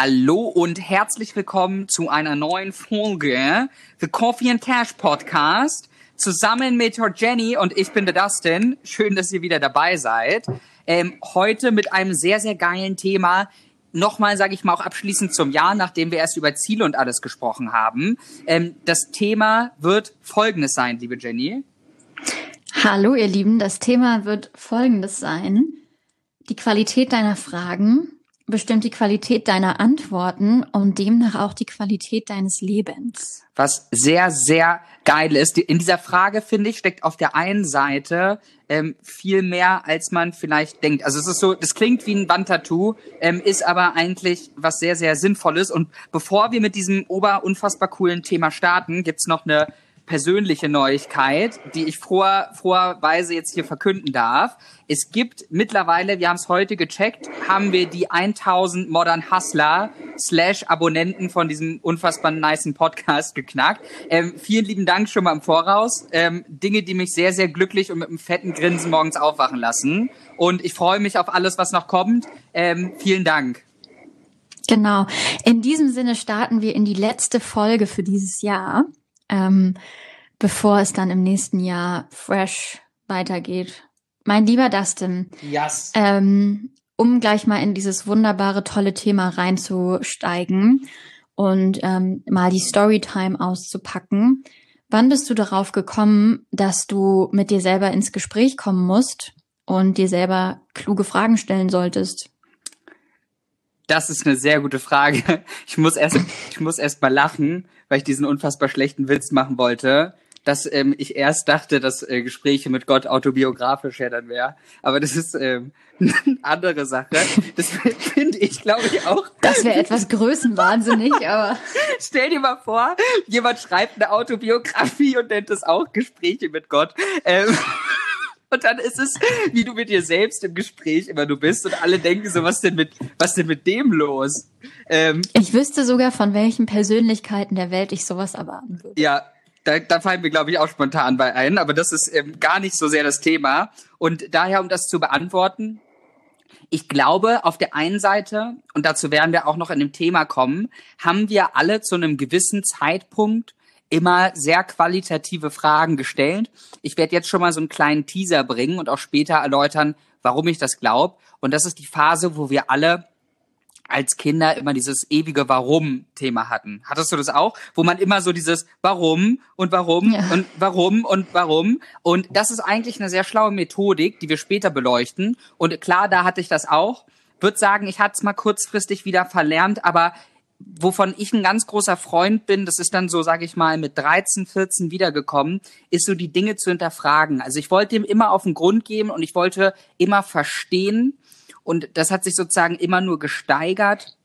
Hallo und herzlich willkommen zu einer neuen Folge The Coffee and Cash Podcast. Zusammen mit Jenny und ich bin der Dustin. Schön, dass ihr wieder dabei seid. Ähm, heute mit einem sehr, sehr geilen Thema. Nochmal, sage ich mal, auch abschließend zum Jahr, nachdem wir erst über Ziele und alles gesprochen haben. Ähm, das Thema wird folgendes sein, liebe Jenny. Hallo, ihr Lieben. Das Thema wird folgendes sein. Die Qualität deiner Fragen bestimmt die Qualität deiner Antworten und demnach auch die Qualität deines Lebens. Was sehr, sehr geil ist. In dieser Frage, finde ich, steckt auf der einen Seite ähm, viel mehr, als man vielleicht denkt. Also es ist so, das klingt wie ein Wandtattoo, ähm, ist aber eigentlich was sehr, sehr Sinnvolles. Und bevor wir mit diesem ober unfassbar coolen Thema starten, gibt's noch eine persönliche Neuigkeit, die ich vor, vorweise jetzt hier verkünden darf. Es gibt mittlerweile, wir haben es heute gecheckt, haben wir die 1000 Modern Hustler slash Abonnenten von diesem unfassbar niceen Podcast geknackt. Ähm, vielen lieben Dank schon mal im Voraus. Ähm, Dinge, die mich sehr, sehr glücklich und mit einem fetten Grinsen morgens aufwachen lassen. Und ich freue mich auf alles, was noch kommt. Ähm, vielen Dank. Genau. In diesem Sinne starten wir in die letzte Folge für dieses Jahr ähm, bevor es dann im nächsten Jahr fresh weitergeht. Mein lieber Dustin, yes. ähm, um gleich mal in dieses wunderbare, tolle Thema reinzusteigen und ähm, mal die Storytime auszupacken. Wann bist du darauf gekommen, dass du mit dir selber ins Gespräch kommen musst und dir selber kluge Fragen stellen solltest? Das ist eine sehr gute Frage. Ich muss erst, ich muss erst mal lachen, weil ich diesen unfassbar schlechten Witz machen wollte, dass ähm, ich erst dachte, dass äh, Gespräche mit Gott autobiografisch ja dann wäre. Aber das ist ähm, eine andere Sache. Das finde ich, glaube ich, auch. Das wäre etwas größenwahnsinnig, aber. Stell dir mal vor, jemand schreibt eine Autobiografie und nennt es auch Gespräche mit Gott. Ähm, und dann ist es, wie du mit dir selbst im Gespräch immer du bist und alle denken so, was denn mit, was denn mit dem los? Ähm, ich wüsste sogar, von welchen Persönlichkeiten der Welt ich sowas erwarten würde. Ja, da, da fallen mir, glaube ich, auch spontan bei ein, aber das ist ähm, gar nicht so sehr das Thema. Und daher, um das zu beantworten, ich glaube, auf der einen Seite, und dazu werden wir auch noch in dem Thema kommen, haben wir alle zu einem gewissen Zeitpunkt immer sehr qualitative Fragen gestellt. Ich werde jetzt schon mal so einen kleinen Teaser bringen und auch später erläutern, warum ich das glaube. Und das ist die Phase, wo wir alle als Kinder immer dieses ewige Warum-Thema hatten. Hattest du das auch? Wo man immer so dieses Warum und Warum ja. und Warum und Warum. Und das ist eigentlich eine sehr schlaue Methodik, die wir später beleuchten. Und klar, da hatte ich das auch. Würde sagen, ich hatte es mal kurzfristig wieder verlernt, aber wovon ich ein ganz großer Freund bin, das ist dann so, sage ich mal, mit 13, 14 wiedergekommen, ist so die Dinge zu hinterfragen. Also ich wollte ihm immer auf den Grund geben und ich wollte immer verstehen und das hat sich sozusagen immer nur gesteigert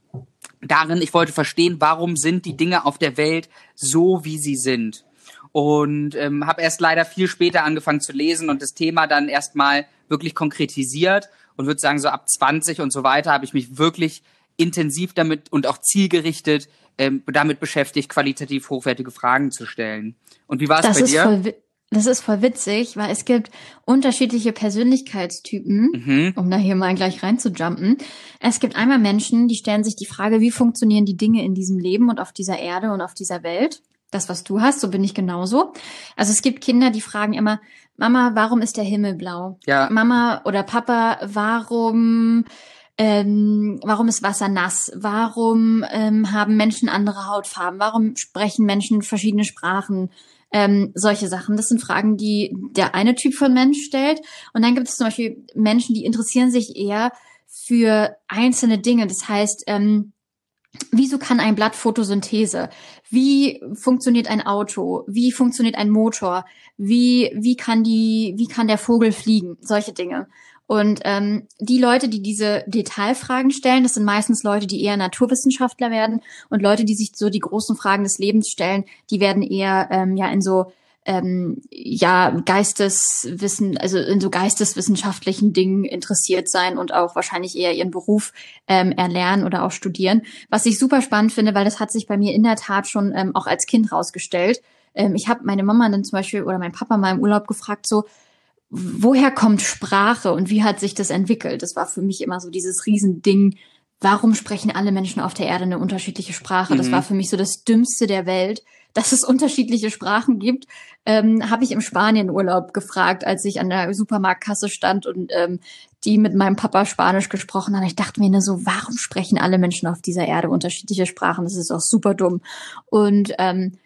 darin, ich wollte verstehen, warum sind die Dinge auf der Welt so, wie sie sind. Und ähm, habe erst leider viel später angefangen zu lesen und das Thema dann erstmal wirklich konkretisiert und würde sagen, so ab 20 und so weiter habe ich mich wirklich intensiv damit und auch zielgerichtet ähm, damit beschäftigt, qualitativ hochwertige Fragen zu stellen. Und wie war es bei dir? Voll, das ist voll witzig, weil es gibt unterschiedliche Persönlichkeitstypen, mhm. um da hier mal gleich reinzujumpen. Es gibt einmal Menschen, die stellen sich die Frage, wie funktionieren die Dinge in diesem Leben und auf dieser Erde und auf dieser Welt? Das, was du hast, so bin ich genauso. Also es gibt Kinder, die fragen immer, Mama, warum ist der Himmel blau? Ja. Mama oder Papa, warum ähm, warum ist Wasser nass? Warum ähm, haben Menschen andere Hautfarben? Warum sprechen Menschen verschiedene Sprachen? Ähm, solche Sachen. Das sind Fragen, die der eine Typ von Mensch stellt. Und dann gibt es zum Beispiel Menschen, die interessieren sich eher für einzelne Dinge. Das heißt, ähm, Wieso kann ein Blatt Photosynthese? Wie funktioniert ein Auto? Wie funktioniert ein Motor? Wie, wie kann die, wie kann der Vogel fliegen? Solche Dinge. Und ähm, die Leute, die diese Detailfragen stellen, das sind meistens Leute, die eher Naturwissenschaftler werden und Leute, die sich so die großen Fragen des Lebens stellen, die werden eher ähm, ja in so ähm, ja Geisteswissen, also in so geisteswissenschaftlichen Dingen interessiert sein und auch wahrscheinlich eher ihren Beruf ähm, erlernen oder auch studieren. Was ich super spannend finde, weil das hat sich bei mir in der Tat schon ähm, auch als Kind rausgestellt. Ähm, ich habe meine Mama dann zum Beispiel oder mein Papa mal im Urlaub gefragt, so woher kommt Sprache und wie hat sich das entwickelt? Das war für mich immer so dieses Riesending, warum sprechen alle Menschen auf der Erde eine unterschiedliche Sprache? Mhm. Das war für mich so das Dümmste der Welt, dass es unterschiedliche Sprachen gibt. Ähm, Habe ich im Spanienurlaub gefragt, als ich an der Supermarktkasse stand und ähm, die mit meinem Papa Spanisch gesprochen haben. Ich dachte mir nur so, warum sprechen alle Menschen auf dieser Erde unterschiedliche Sprachen? Das ist auch super dumm. Und ähm,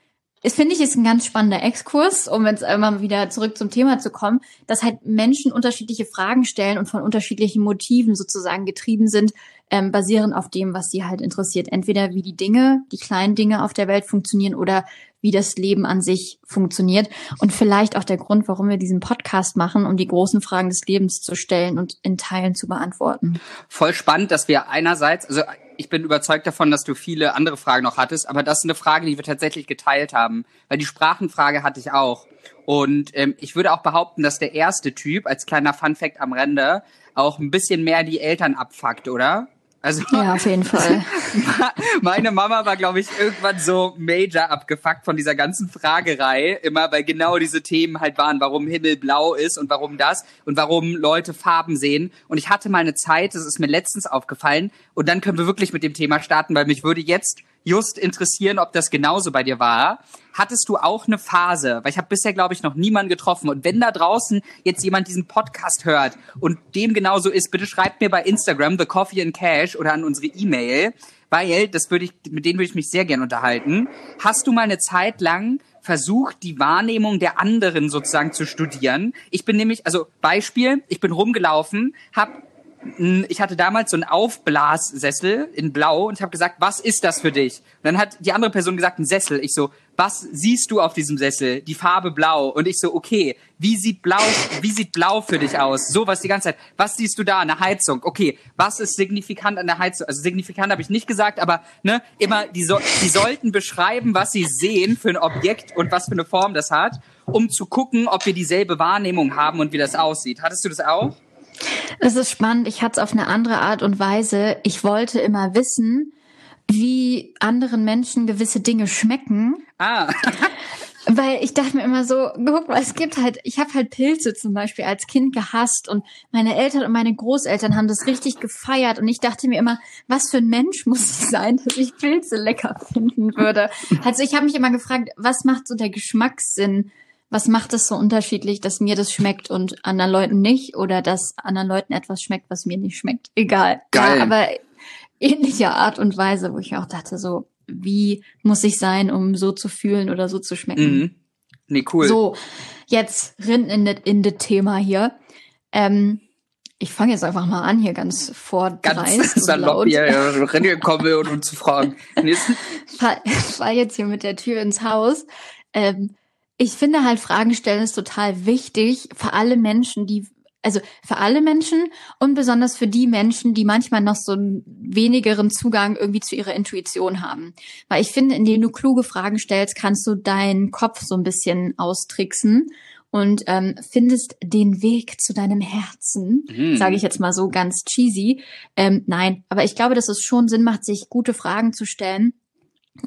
es finde ich ist ein ganz spannender Exkurs, um jetzt einmal wieder zurück zum Thema zu kommen, dass halt Menschen unterschiedliche Fragen stellen und von unterschiedlichen Motiven sozusagen getrieben sind, ähm, basierend auf dem, was sie halt interessiert. Entweder wie die Dinge, die kleinen Dinge auf der Welt funktionieren oder wie das Leben an sich funktioniert. Und vielleicht auch der Grund, warum wir diesen Podcast machen, um die großen Fragen des Lebens zu stellen und in Teilen zu beantworten. Voll spannend, dass wir einerseits, also ich bin überzeugt davon, dass du viele andere Fragen noch hattest, aber das ist eine Frage, die wir tatsächlich geteilt haben, weil die Sprachenfrage hatte ich auch. Und ähm, ich würde auch behaupten, dass der erste Typ, als kleiner Funfact am Rande, auch ein bisschen mehr die Eltern abfuckt, oder? Also, ja, auf jeden Fall. meine Mama war, glaube ich, irgendwann so major abgefuckt von dieser ganzen Fragerei, immer weil genau diese Themen halt waren, warum Himmel blau ist und warum das und warum Leute Farben sehen. Und ich hatte mal eine Zeit, das ist mir letztens aufgefallen, und dann können wir wirklich mit dem Thema starten, weil mich würde jetzt just interessieren, ob das genauso bei dir war. Hattest du auch eine Phase, weil ich habe bisher, glaube ich, noch niemanden getroffen. Und wenn da draußen jetzt jemand diesen Podcast hört und dem genauso ist, bitte schreibt mir bei Instagram The Coffee and Cash oder an unsere E-Mail, weil das würde ich, mit denen würde ich mich sehr gern unterhalten. Hast du mal eine Zeit lang versucht, die Wahrnehmung der anderen sozusagen zu studieren? Ich bin nämlich, also Beispiel, ich bin rumgelaufen, habe ich hatte damals so einen Aufblassessel in Blau und ich habe gesagt, was ist das für dich? Und dann hat die andere Person gesagt, ein Sessel. Ich so, was siehst du auf diesem Sessel? Die Farbe Blau. Und ich so, okay, wie sieht Blau, wie sieht Blau für dich aus? So was die ganze Zeit. Was siehst du da? Eine Heizung. Okay, was ist signifikant an der Heizung? Also signifikant habe ich nicht gesagt, aber ne, immer die, so, die sollten beschreiben, was sie sehen für ein Objekt und was für eine Form das hat, um zu gucken, ob wir dieselbe Wahrnehmung haben und wie das aussieht. Hattest du das auch? Es ist spannend. Ich hatte es auf eine andere Art und Weise. Ich wollte immer wissen, wie anderen Menschen gewisse Dinge schmecken. Ah. Weil ich dachte mir immer so, guck mal, es gibt halt, ich habe halt Pilze zum Beispiel als Kind gehasst und meine Eltern und meine Großeltern haben das richtig gefeiert und ich dachte mir immer, was für ein Mensch muss ich sein, dass ich Pilze lecker finden würde. Also ich habe mich immer gefragt, was macht so der Geschmackssinn was macht es so unterschiedlich, dass mir das schmeckt und anderen Leuten nicht oder dass anderen Leuten etwas schmeckt, was mir nicht schmeckt? Egal. Geil. Ja, aber ähnlicher Art und Weise, wo ich auch dachte, so, wie muss ich sein, um so zu fühlen oder so zu schmecken? Mhm. Nee, cool. So, jetzt rin in das in Thema hier. Ähm, ich fange jetzt einfach mal an hier ganz vor Ganz salopp hier ja, reingekommen und uns zu fragen. fahr, fahr jetzt hier mit der Tür ins Haus. Ähm, ich finde halt Fragen stellen ist total wichtig für alle Menschen, die also für alle Menschen und besonders für die Menschen, die manchmal noch so einen wenigeren Zugang irgendwie zu ihrer Intuition haben. Weil ich finde, indem du kluge Fragen stellst, kannst du deinen Kopf so ein bisschen austricksen und ähm, findest den Weg zu deinem Herzen, mhm. sage ich jetzt mal so ganz cheesy. Ähm, nein, aber ich glaube, dass es schon Sinn macht, sich gute Fragen zu stellen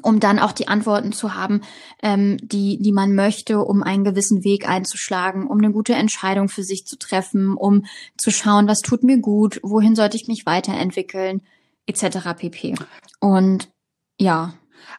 um dann auch die Antworten zu haben, ähm, die, die man möchte, um einen gewissen Weg einzuschlagen, um eine gute Entscheidung für sich zu treffen, um zu schauen, was tut mir gut, wohin sollte ich mich weiterentwickeln, etc. pp. Und ja.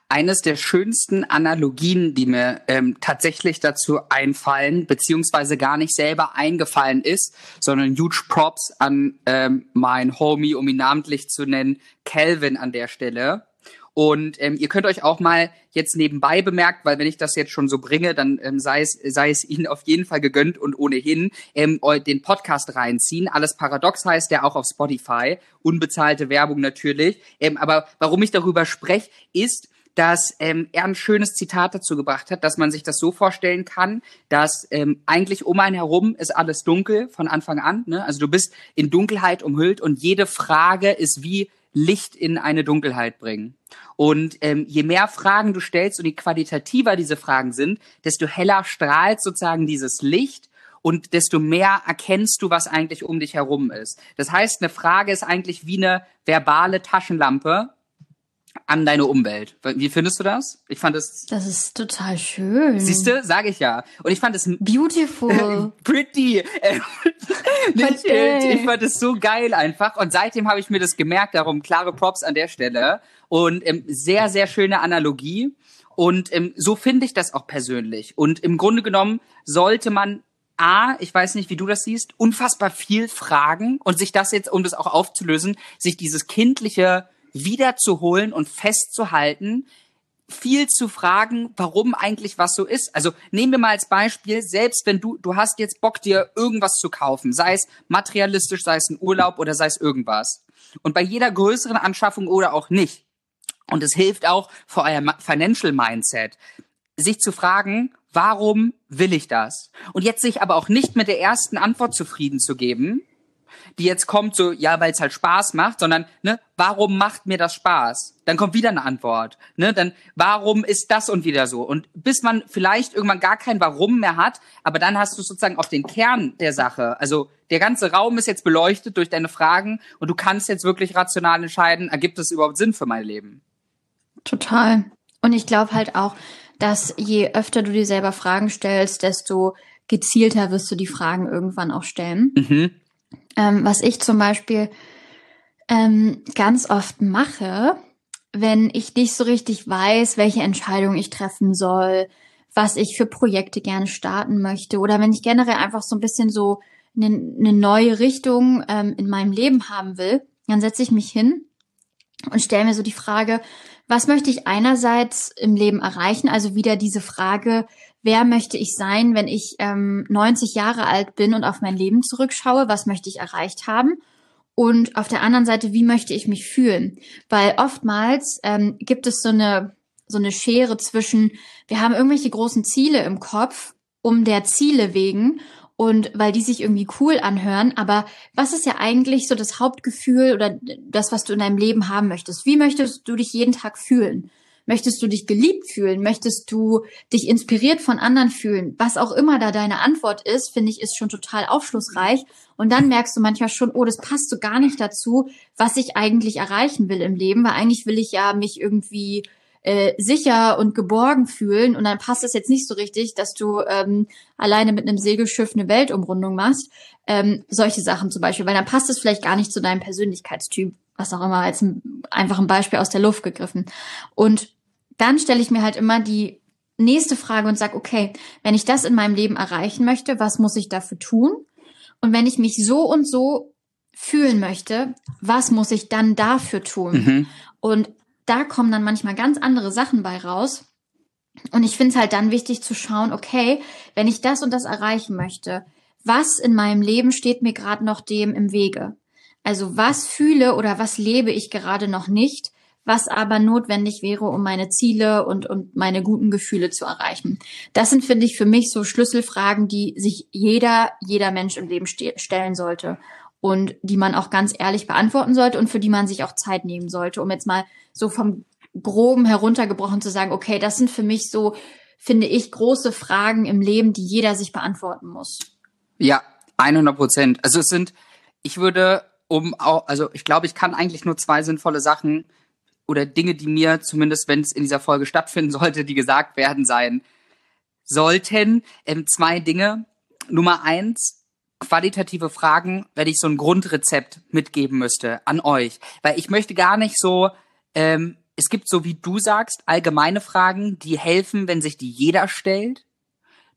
Eines der schönsten Analogien, die mir ähm, tatsächlich dazu einfallen, beziehungsweise gar nicht selber eingefallen ist, sondern huge Props an ähm, mein Homie, um ihn namentlich zu nennen, Calvin an der Stelle und ähm, ihr könnt euch auch mal jetzt nebenbei bemerkt, weil wenn ich das jetzt schon so bringe, dann ähm, sei, es, sei es Ihnen auf jeden Fall gegönnt und ohnehin ähm, den Podcast reinziehen. Alles paradox heißt der auch auf Spotify. Unbezahlte Werbung natürlich. Ähm, aber warum ich darüber spreche, ist, dass ähm, er ein schönes Zitat dazu gebracht hat, dass man sich das so vorstellen kann, dass ähm, eigentlich um einen herum ist alles dunkel von Anfang an. Ne? Also du bist in Dunkelheit umhüllt und jede Frage ist wie Licht in eine Dunkelheit bringen. Und ähm, je mehr Fragen du stellst und je qualitativer diese Fragen sind, desto heller strahlt sozusagen dieses Licht und desto mehr erkennst du, was eigentlich um dich herum ist. Das heißt, eine Frage ist eigentlich wie eine verbale Taschenlampe, an deine Umwelt. Wie findest du das? Ich fand es. Das ist total schön. Siehst du, sage ich ja. Und ich fand es beautiful, pretty. ich fand es so geil einfach. Und seitdem habe ich mir das gemerkt. Darum klare Props an der Stelle und ähm, sehr sehr schöne Analogie. Und ähm, so finde ich das auch persönlich. Und im Grunde genommen sollte man A, ich weiß nicht, wie du das siehst, unfassbar viel fragen und sich das jetzt, um das auch aufzulösen, sich dieses kindliche wiederzuholen und festzuhalten, viel zu fragen, warum eigentlich was so ist. Also nehmen wir mal als Beispiel, selbst wenn du, du hast jetzt Bock, dir irgendwas zu kaufen, sei es materialistisch, sei es ein Urlaub oder sei es irgendwas. Und bei jeder größeren Anschaffung oder auch nicht. Und es hilft auch für euer Financial Mindset, sich zu fragen, warum will ich das? Und jetzt sich aber auch nicht mit der ersten Antwort zufrieden zu geben, die jetzt kommt, so, ja, weil es halt Spaß macht, sondern, ne, warum macht mir das Spaß? Dann kommt wieder eine Antwort, ne, dann, warum ist das und wieder so? Und bis man vielleicht irgendwann gar kein Warum mehr hat, aber dann hast du sozusagen auf den Kern der Sache, also der ganze Raum ist jetzt beleuchtet durch deine Fragen und du kannst jetzt wirklich rational entscheiden, ergibt es überhaupt Sinn für mein Leben? Total. Und ich glaube halt auch, dass je öfter du dir selber Fragen stellst, desto gezielter wirst du die Fragen irgendwann auch stellen. Mhm. Ähm, was ich zum Beispiel ähm, ganz oft mache, wenn ich nicht so richtig weiß, welche Entscheidung ich treffen soll, was ich für Projekte gerne starten möchte oder wenn ich generell einfach so ein bisschen so eine, eine neue Richtung ähm, in meinem Leben haben will, dann setze ich mich hin und stelle mir so die Frage, was möchte ich einerseits im Leben erreichen? Also wieder diese Frage, wer möchte ich sein, wenn ich ähm, 90 Jahre alt bin und auf mein Leben zurückschaue? Was möchte ich erreicht haben? Und auf der anderen Seite, wie möchte ich mich fühlen? Weil oftmals ähm, gibt es so eine, so eine Schere zwischen, wir haben irgendwelche großen Ziele im Kopf, um der Ziele wegen und weil die sich irgendwie cool anhören. Aber was ist ja eigentlich so das Hauptgefühl oder das, was du in deinem Leben haben möchtest? Wie möchtest du dich jeden Tag fühlen? Möchtest du dich geliebt fühlen? Möchtest du dich inspiriert von anderen fühlen? Was auch immer da deine Antwort ist, finde ich, ist schon total aufschlussreich. Und dann merkst du manchmal schon, oh, das passt so gar nicht dazu, was ich eigentlich erreichen will im Leben, weil eigentlich will ich ja mich irgendwie äh, sicher und geborgen fühlen und dann passt es jetzt nicht so richtig, dass du ähm, alleine mit einem Segelschiff eine Weltumrundung machst. Ähm, solche Sachen zum Beispiel, weil dann passt es vielleicht gar nicht zu deinem Persönlichkeitstyp, was auch immer, als ein, einfach ein Beispiel aus der Luft gegriffen. Und dann stelle ich mir halt immer die nächste Frage und sage, okay, wenn ich das in meinem Leben erreichen möchte, was muss ich dafür tun? Und wenn ich mich so und so fühlen möchte, was muss ich dann dafür tun? Mhm. Und da kommen dann manchmal ganz andere Sachen bei raus. Und ich finde es halt dann wichtig zu schauen, okay, wenn ich das und das erreichen möchte, was in meinem Leben steht mir gerade noch dem im Wege? Also was fühle oder was lebe ich gerade noch nicht, was aber notwendig wäre, um meine Ziele und, und meine guten Gefühle zu erreichen. Das sind, finde ich, für mich so Schlüsselfragen, die sich jeder, jeder Mensch im Leben stellen sollte und die man auch ganz ehrlich beantworten sollte und für die man sich auch Zeit nehmen sollte, um jetzt mal so vom groben heruntergebrochen zu sagen, okay, das sind für mich so, finde ich, große Fragen im Leben, die jeder sich beantworten muss. Ja, 100 Prozent. Also es sind, ich würde um auch, also ich glaube, ich kann eigentlich nur zwei sinnvolle Sachen oder Dinge, die mir zumindest, wenn es in dieser Folge stattfinden sollte, die gesagt werden sein sollten. Ähm, zwei Dinge. Nummer eins, qualitative Fragen, wenn ich so ein Grundrezept mitgeben müsste an euch. Weil ich möchte gar nicht so, ähm, es gibt so wie du sagst, allgemeine Fragen, die helfen, wenn sich die jeder stellt.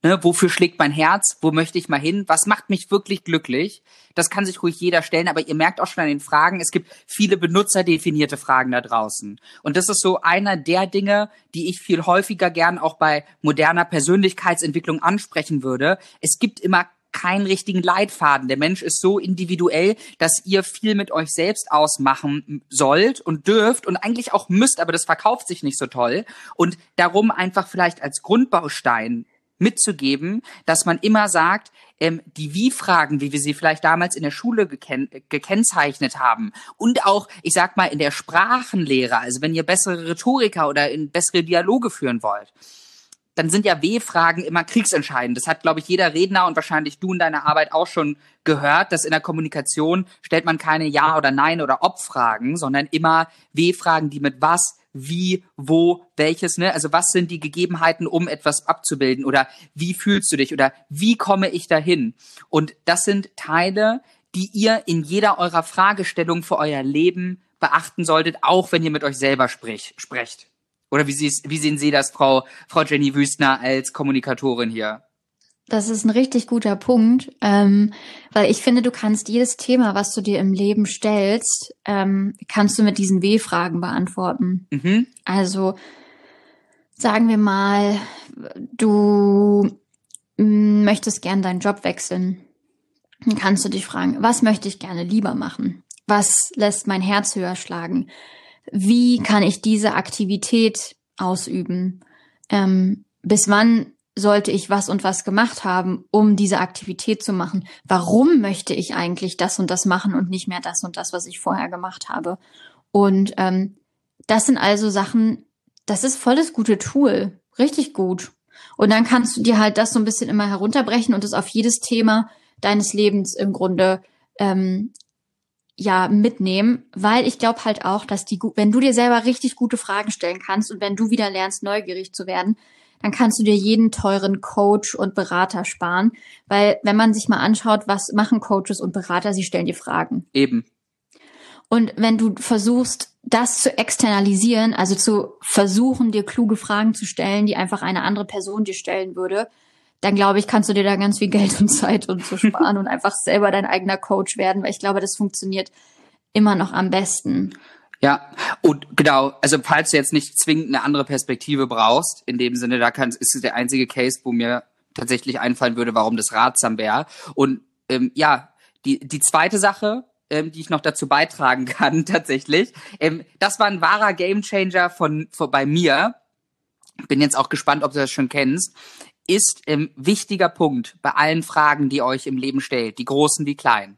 Ne, wofür schlägt mein Herz? Wo möchte ich mal hin? Was macht mich wirklich glücklich? Das kann sich ruhig jeder stellen, aber ihr merkt auch schon an den Fragen, es gibt viele benutzerdefinierte Fragen da draußen. Und das ist so einer der Dinge, die ich viel häufiger gern auch bei moderner Persönlichkeitsentwicklung ansprechen würde. Es gibt immer keinen richtigen Leitfaden. Der Mensch ist so individuell, dass ihr viel mit euch selbst ausmachen sollt und dürft und eigentlich auch müsst, aber das verkauft sich nicht so toll. Und darum einfach vielleicht als Grundbaustein mitzugeben, dass man immer sagt, ähm, die Wie-Fragen, wie wir sie vielleicht damals in der Schule geken gekennzeichnet haben und auch, ich sag mal, in der Sprachenlehre, also wenn ihr bessere Rhetoriker oder in bessere Dialoge führen wollt, dann sind ja W-Fragen immer kriegsentscheidend. Das hat, glaube ich, jeder Redner und wahrscheinlich du in deiner Arbeit auch schon gehört, dass in der Kommunikation stellt man keine Ja- oder Nein- oder Ob-Fragen, sondern immer W-Fragen, die mit was, wie, wo, welches, ne? Also was sind die Gegebenheiten, um etwas abzubilden? Oder wie fühlst du dich? Oder wie komme ich dahin? Und das sind Teile, die ihr in jeder eurer Fragestellung für euer Leben beachten solltet, auch wenn ihr mit euch selber sprich, sprecht. Oder wie, wie sehen Sie das, Frau, Frau Jenny Wüstner, als Kommunikatorin hier? Das ist ein richtig guter Punkt, ähm, weil ich finde, du kannst jedes Thema, was du dir im Leben stellst, ähm, kannst du mit diesen W-Fragen beantworten. Mhm. Also sagen wir mal, du möchtest gern deinen Job wechseln. Dann kannst du dich fragen, was möchte ich gerne lieber machen? Was lässt mein Herz höher schlagen? Wie kann ich diese Aktivität ausüben? Ähm, bis wann sollte ich was und was gemacht haben, um diese Aktivität zu machen? Warum möchte ich eigentlich das und das machen und nicht mehr das und das, was ich vorher gemacht habe? Und ähm, das sind also Sachen, das ist voll das gute Tool, richtig gut. Und dann kannst du dir halt das so ein bisschen immer herunterbrechen und es auf jedes Thema deines Lebens im Grunde ähm, ja mitnehmen, weil ich glaube halt auch, dass die, wenn du dir selber richtig gute Fragen stellen kannst und wenn du wieder lernst, neugierig zu werden, dann kannst du dir jeden teuren Coach und Berater sparen, weil wenn man sich mal anschaut, was machen Coaches und Berater, sie stellen dir Fragen. Eben. Und wenn du versuchst, das zu externalisieren, also zu versuchen, dir kluge Fragen zu stellen, die einfach eine andere Person dir stellen würde, dann glaube ich, kannst du dir da ganz viel Geld und Zeit und so sparen und einfach selber dein eigener Coach werden, weil ich glaube, das funktioniert immer noch am besten. Ja, und genau, also falls du jetzt nicht zwingend eine andere Perspektive brauchst, in dem Sinne, da kann, ist es der einzige Case, wo mir tatsächlich einfallen würde, warum das ratsam wäre. Und ähm, ja, die, die zweite Sache, ähm, die ich noch dazu beitragen kann, tatsächlich, ähm, das war ein wahrer Gamechanger von, von bei mir. Bin jetzt auch gespannt, ob du das schon kennst ist ähm, wichtiger Punkt bei allen Fragen, die euch im Leben stellt, die großen wie kleinen.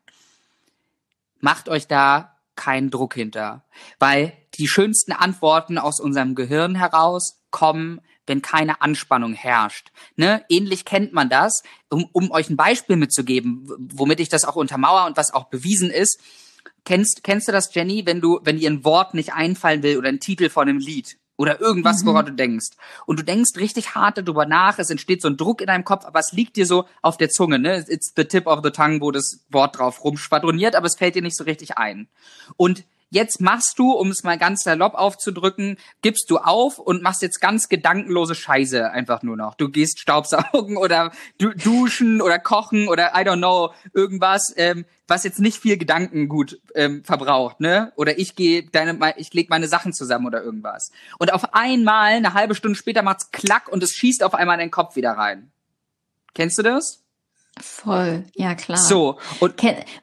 Macht euch da keinen Druck hinter, weil die schönsten Antworten aus unserem Gehirn heraus kommen, wenn keine Anspannung herrscht. Ne? Ähnlich kennt man das, um, um euch ein Beispiel mitzugeben, womit ich das auch untermauer und was auch bewiesen ist. Kennst, kennst du das, Jenny, wenn du, wenn dir ein Wort nicht einfallen will oder ein Titel von einem Lied? Oder irgendwas, mhm. woran du denkst. Und du denkst richtig hart darüber nach, es entsteht so ein Druck in deinem Kopf, aber es liegt dir so auf der Zunge, ne? It's the tip of the tongue, wo das Wort drauf rumschwadroniert, aber es fällt dir nicht so richtig ein. Und Jetzt machst du, um es mal ganz salopp aufzudrücken, gibst du auf und machst jetzt ganz gedankenlose Scheiße einfach nur noch. Du gehst Staubsaugen oder du duschen oder kochen oder I don't know, irgendwas, ähm, was jetzt nicht viel Gedankengut ähm, verbraucht, ne? Oder ich gehe deine, ich leg meine Sachen zusammen oder irgendwas. Und auf einmal, eine halbe Stunde später macht's klack und es schießt auf einmal in den Kopf wieder rein. Kennst du das? Voll, ja klar. So und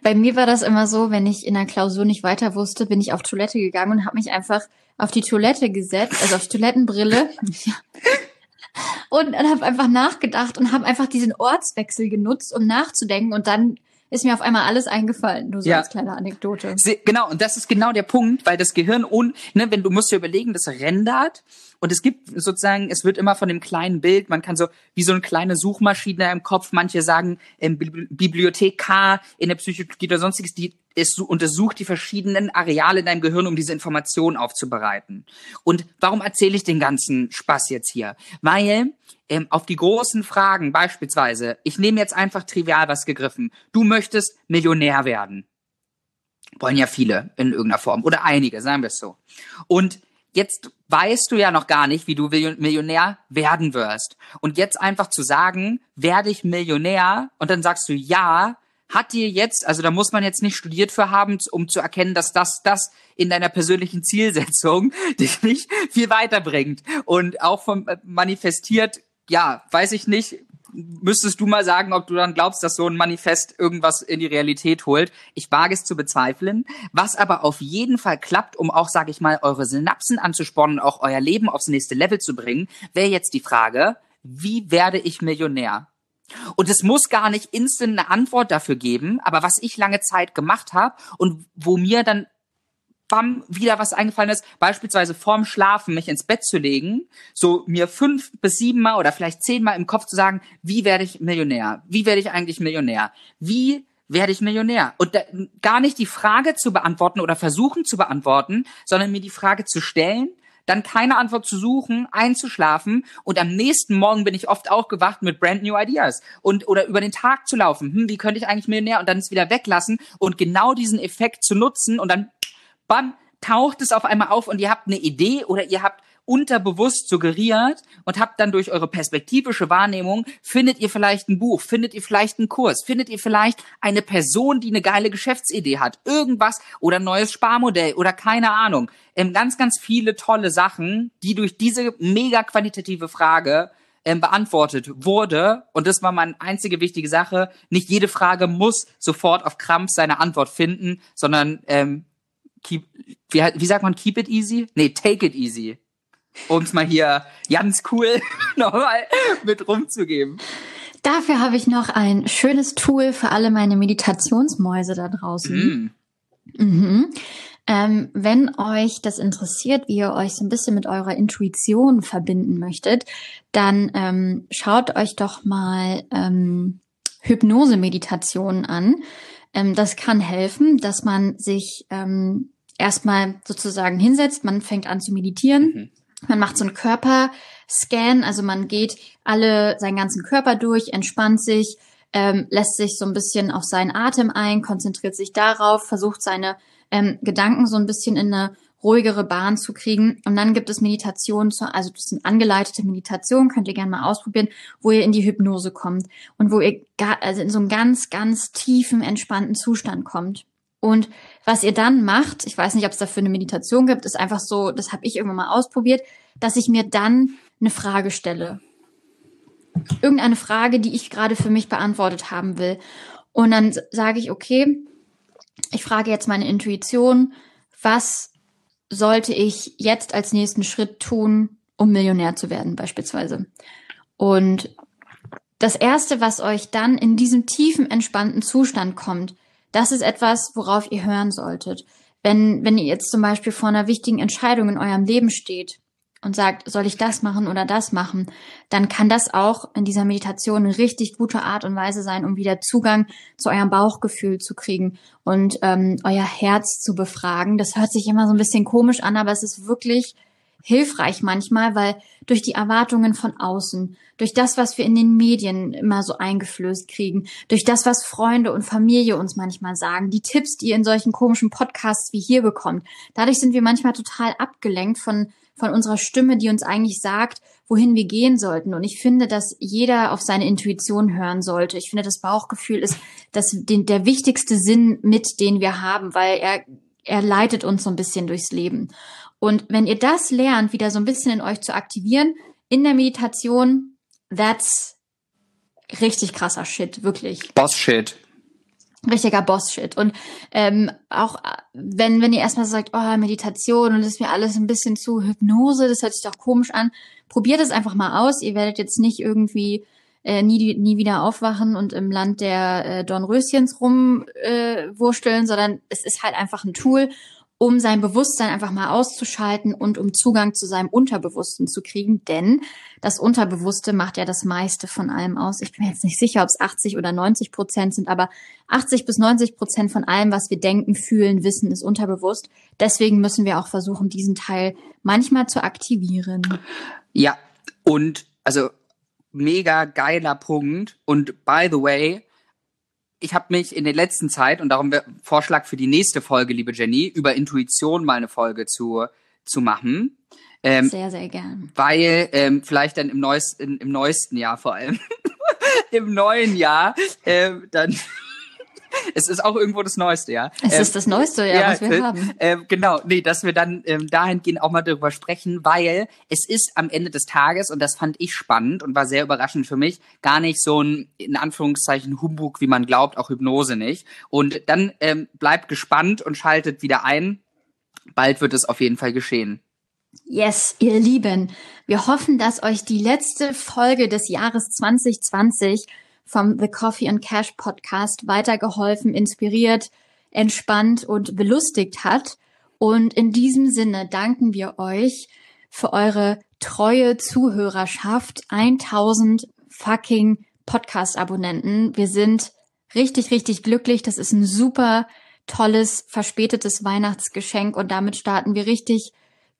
bei mir war das immer so, wenn ich in der Klausur nicht weiter wusste, bin ich auf Toilette gegangen und habe mich einfach auf die Toilette gesetzt, also auf die Toilettenbrille. und habe einfach nachgedacht und habe einfach diesen Ortswechsel genutzt, um nachzudenken und dann ist mir auf einmal alles eingefallen, nur so ja. als kleine Anekdote. Genau, und das ist genau der Punkt, weil das Gehirn, un, ne, wenn du musst dir überlegen, das rendert und es gibt sozusagen, es wird immer von dem kleinen Bild, man kann so wie so eine kleine Suchmaschine im Kopf, manche sagen ähm, Bibliothek K in der Psychologie oder sonstiges, die es untersucht die verschiedenen Areale in deinem Gehirn, um diese Informationen aufzubereiten. Und warum erzähle ich den ganzen Spaß jetzt hier? Weil ähm, auf die großen Fragen beispielsweise, ich nehme jetzt einfach trivial was gegriffen, du möchtest Millionär werden. Wollen ja viele in irgendeiner Form oder einige, sagen wir es so. Und jetzt weißt du ja noch gar nicht, wie du Millionär werden wirst. Und jetzt einfach zu sagen, werde ich Millionär und dann sagst du ja, hat dir jetzt, also da muss man jetzt nicht studiert für haben, um zu erkennen, dass das, das in deiner persönlichen Zielsetzung dich nicht viel weiterbringt. Und auch vom äh, manifestiert, ja, weiß ich nicht, müsstest du mal sagen, ob du dann glaubst, dass so ein Manifest irgendwas in die Realität holt. Ich wage es zu bezweifeln. Was aber auf jeden Fall klappt, um auch, sage ich mal, eure Synapsen anzuspornen, auch euer Leben aufs nächste Level zu bringen, wäre jetzt die Frage, wie werde ich Millionär? Und es muss gar nicht instant eine Antwort dafür geben, aber was ich lange Zeit gemacht habe und wo mir dann bam, wieder was eingefallen ist, beispielsweise vorm Schlafen mich ins Bett zu legen, so mir fünf bis sieben Mal oder vielleicht zehnmal im Kopf zu sagen, wie werde ich Millionär? Wie werde ich eigentlich Millionär? Wie werde ich Millionär? Und da, gar nicht die Frage zu beantworten oder versuchen zu beantworten, sondern mir die Frage zu stellen, dann keine Antwort zu suchen, einzuschlafen und am nächsten Morgen bin ich oft aufgewacht mit brand new ideas und oder über den Tag zu laufen. Hm, wie könnte ich eigentlich Millionär und dann es wieder weglassen und genau diesen Effekt zu nutzen und dann bam, taucht es auf einmal auf und ihr habt eine Idee oder ihr habt unterbewusst suggeriert und habt dann durch eure perspektivische Wahrnehmung, findet ihr vielleicht ein Buch, findet ihr vielleicht einen Kurs, findet ihr vielleicht eine Person, die eine geile Geschäftsidee hat, irgendwas oder ein neues Sparmodell oder keine Ahnung. Ähm, ganz, ganz viele tolle Sachen, die durch diese mega qualitative Frage ähm, beantwortet wurde. Und das war meine einzige wichtige Sache. Nicht jede Frage muss sofort auf Krampf seine Antwort finden, sondern ähm, keep, wie, wie sagt man, keep it easy? Nee, take it easy. Um es mal hier ganz cool nochmal mit rumzugeben. Dafür habe ich noch ein schönes Tool für alle meine Meditationsmäuse da draußen. Mm. Mhm. Ähm, wenn euch das interessiert, wie ihr euch so ein bisschen mit eurer Intuition verbinden möchtet, dann ähm, schaut euch doch mal ähm, Hypnose-Meditationen an. Ähm, das kann helfen, dass man sich ähm, erstmal sozusagen hinsetzt, man fängt an zu meditieren. Mhm. Man macht so einen Körperscan, also man geht alle seinen ganzen Körper durch, entspannt sich, ähm, lässt sich so ein bisschen auf seinen Atem ein, konzentriert sich darauf, versucht seine ähm, Gedanken so ein bisschen in eine ruhigere Bahn zu kriegen. Und dann gibt es Meditationen, also das sind angeleitete Meditationen, könnt ihr gerne mal ausprobieren, wo ihr in die Hypnose kommt und wo ihr also in so einen ganz, ganz tiefen, entspannten Zustand kommt. Und was ihr dann macht, ich weiß nicht, ob es dafür eine Meditation gibt, ist einfach so, das habe ich irgendwann mal ausprobiert, dass ich mir dann eine Frage stelle. Irgendeine Frage, die ich gerade für mich beantwortet haben will. Und dann sage ich, okay, ich frage jetzt meine Intuition, was sollte ich jetzt als nächsten Schritt tun, um Millionär zu werden, beispielsweise. Und das erste, was euch dann in diesem tiefen, entspannten Zustand kommt, das ist etwas, worauf ihr hören solltet. Wenn, wenn ihr jetzt zum Beispiel vor einer wichtigen Entscheidung in eurem Leben steht und sagt, soll ich das machen oder das machen, dann kann das auch in dieser Meditation eine richtig gute Art und Weise sein, um wieder Zugang zu eurem Bauchgefühl zu kriegen und ähm, euer Herz zu befragen. Das hört sich immer so ein bisschen komisch an, aber es ist wirklich hilfreich manchmal, weil durch die Erwartungen von außen, durch das, was wir in den Medien immer so eingeflößt kriegen, durch das, was Freunde und Familie uns manchmal sagen, die Tipps, die ihr in solchen komischen Podcasts wie hier bekommt, dadurch sind wir manchmal total abgelenkt von von unserer Stimme, die uns eigentlich sagt, wohin wir gehen sollten. Und ich finde, dass jeder auf seine Intuition hören sollte. Ich finde, das Bauchgefühl ist das, den, der wichtigste Sinn mit, den wir haben, weil er, er leitet uns so ein bisschen durchs Leben. Und wenn ihr das lernt, wieder so ein bisschen in euch zu aktivieren, in der Meditation, that's richtig krasser Shit, wirklich. Boss-Shit. Richtiger Boss-Shit. Und ähm, auch wenn, wenn ihr erstmal sagt, oh, Meditation und das ist mir alles ein bisschen zu Hypnose, das hört sich doch komisch an, probiert es einfach mal aus. Ihr werdet jetzt nicht irgendwie äh, nie, nie wieder aufwachen und im Land der äh, Dornröschens rumwursteln, äh, sondern es ist halt einfach ein Tool um sein Bewusstsein einfach mal auszuschalten und um Zugang zu seinem Unterbewussten zu kriegen, denn das Unterbewusste macht ja das meiste von allem aus. Ich bin jetzt nicht sicher, ob es 80 oder 90 Prozent sind, aber 80 bis 90 Prozent von allem, was wir denken, fühlen, wissen, ist unterbewusst. Deswegen müssen wir auch versuchen, diesen Teil manchmal zu aktivieren. Ja, und also mega geiler Punkt. Und by the way, ich habe mich in der letzten Zeit, und darum Vorschlag für die nächste Folge, liebe Jenny, über Intuition mal eine Folge zu, zu machen. Ähm, sehr, sehr gern. Weil ähm, vielleicht dann im, neuesten, im neuesten Jahr vor allem, im neuen Jahr, ähm, dann es ist auch irgendwo das Neueste, ja. Es ähm, ist das Neueste, ja, ja was wir äh, haben. Äh, genau, nee, dass wir dann ähm, dahingehend auch mal darüber sprechen, weil es ist am Ende des Tages, und das fand ich spannend und war sehr überraschend für mich, gar nicht so ein, in Anführungszeichen, Humbug, wie man glaubt, auch Hypnose nicht. Und dann ähm, bleibt gespannt und schaltet wieder ein. Bald wird es auf jeden Fall geschehen. Yes, ihr Lieben, wir hoffen, dass euch die letzte Folge des Jahres 2020 vom The Coffee and Cash Podcast weitergeholfen, inspiriert, entspannt und belustigt hat. Und in diesem Sinne danken wir euch für eure treue Zuhörerschaft. 1000 fucking Podcast-Abonnenten. Wir sind richtig, richtig glücklich. Das ist ein super tolles, verspätetes Weihnachtsgeschenk und damit starten wir richtig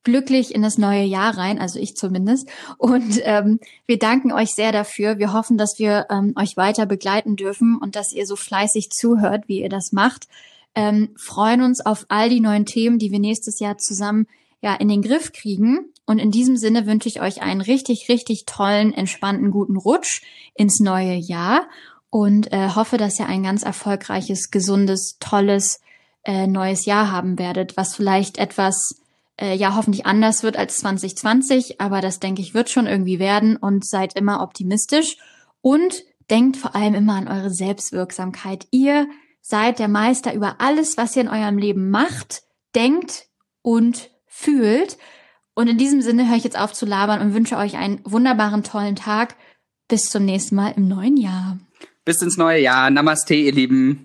glücklich in das neue Jahr rein, also ich zumindest. Und ähm, wir danken euch sehr dafür. Wir hoffen, dass wir ähm, euch weiter begleiten dürfen und dass ihr so fleißig zuhört, wie ihr das macht. Ähm, freuen uns auf all die neuen Themen, die wir nächstes Jahr zusammen ja in den Griff kriegen. Und in diesem Sinne wünsche ich euch einen richtig, richtig tollen, entspannten, guten Rutsch ins neue Jahr und äh, hoffe, dass ihr ein ganz erfolgreiches, gesundes, tolles äh, neues Jahr haben werdet, was vielleicht etwas äh, ja hoffentlich anders wird als 2020, aber das denke ich wird schon irgendwie werden und seid immer optimistisch und denkt vor allem immer an eure Selbstwirksamkeit. Ihr seid der Meister über alles, was ihr in eurem Leben macht, denkt und fühlt. Und in diesem Sinne höre ich jetzt auf zu labern und wünsche euch einen wunderbaren, tollen Tag. Bis zum nächsten Mal im neuen Jahr. Bis ins neue Jahr. Namaste, ihr Lieben.